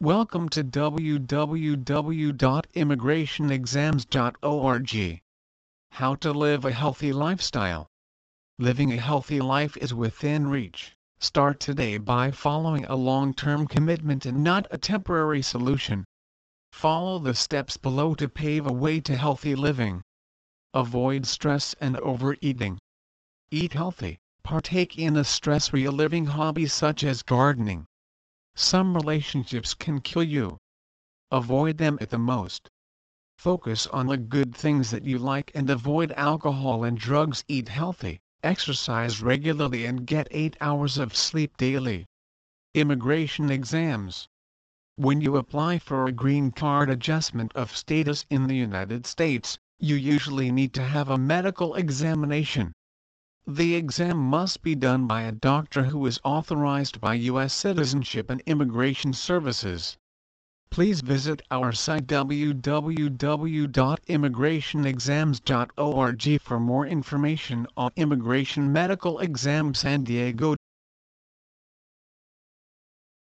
Welcome to www.immigrationexams.org. How to live a healthy lifestyle. Living a healthy life is within reach. Start today by following a long-term commitment and not a temporary solution. Follow the steps below to pave a way to healthy living. Avoid stress and overeating. Eat healthy, partake in a stress-free living hobby such as gardening. Some relationships can kill you. Avoid them at the most. Focus on the good things that you like and avoid alcohol and drugs. Eat healthy, exercise regularly and get 8 hours of sleep daily. Immigration exams. When you apply for a green card adjustment of status in the United States, you usually need to have a medical examination. The exam must be done by a doctor who is authorized by U.S. Citizenship and Immigration Services. Please visit our site www.immigrationexams.org for more information on Immigration Medical Exam San Diego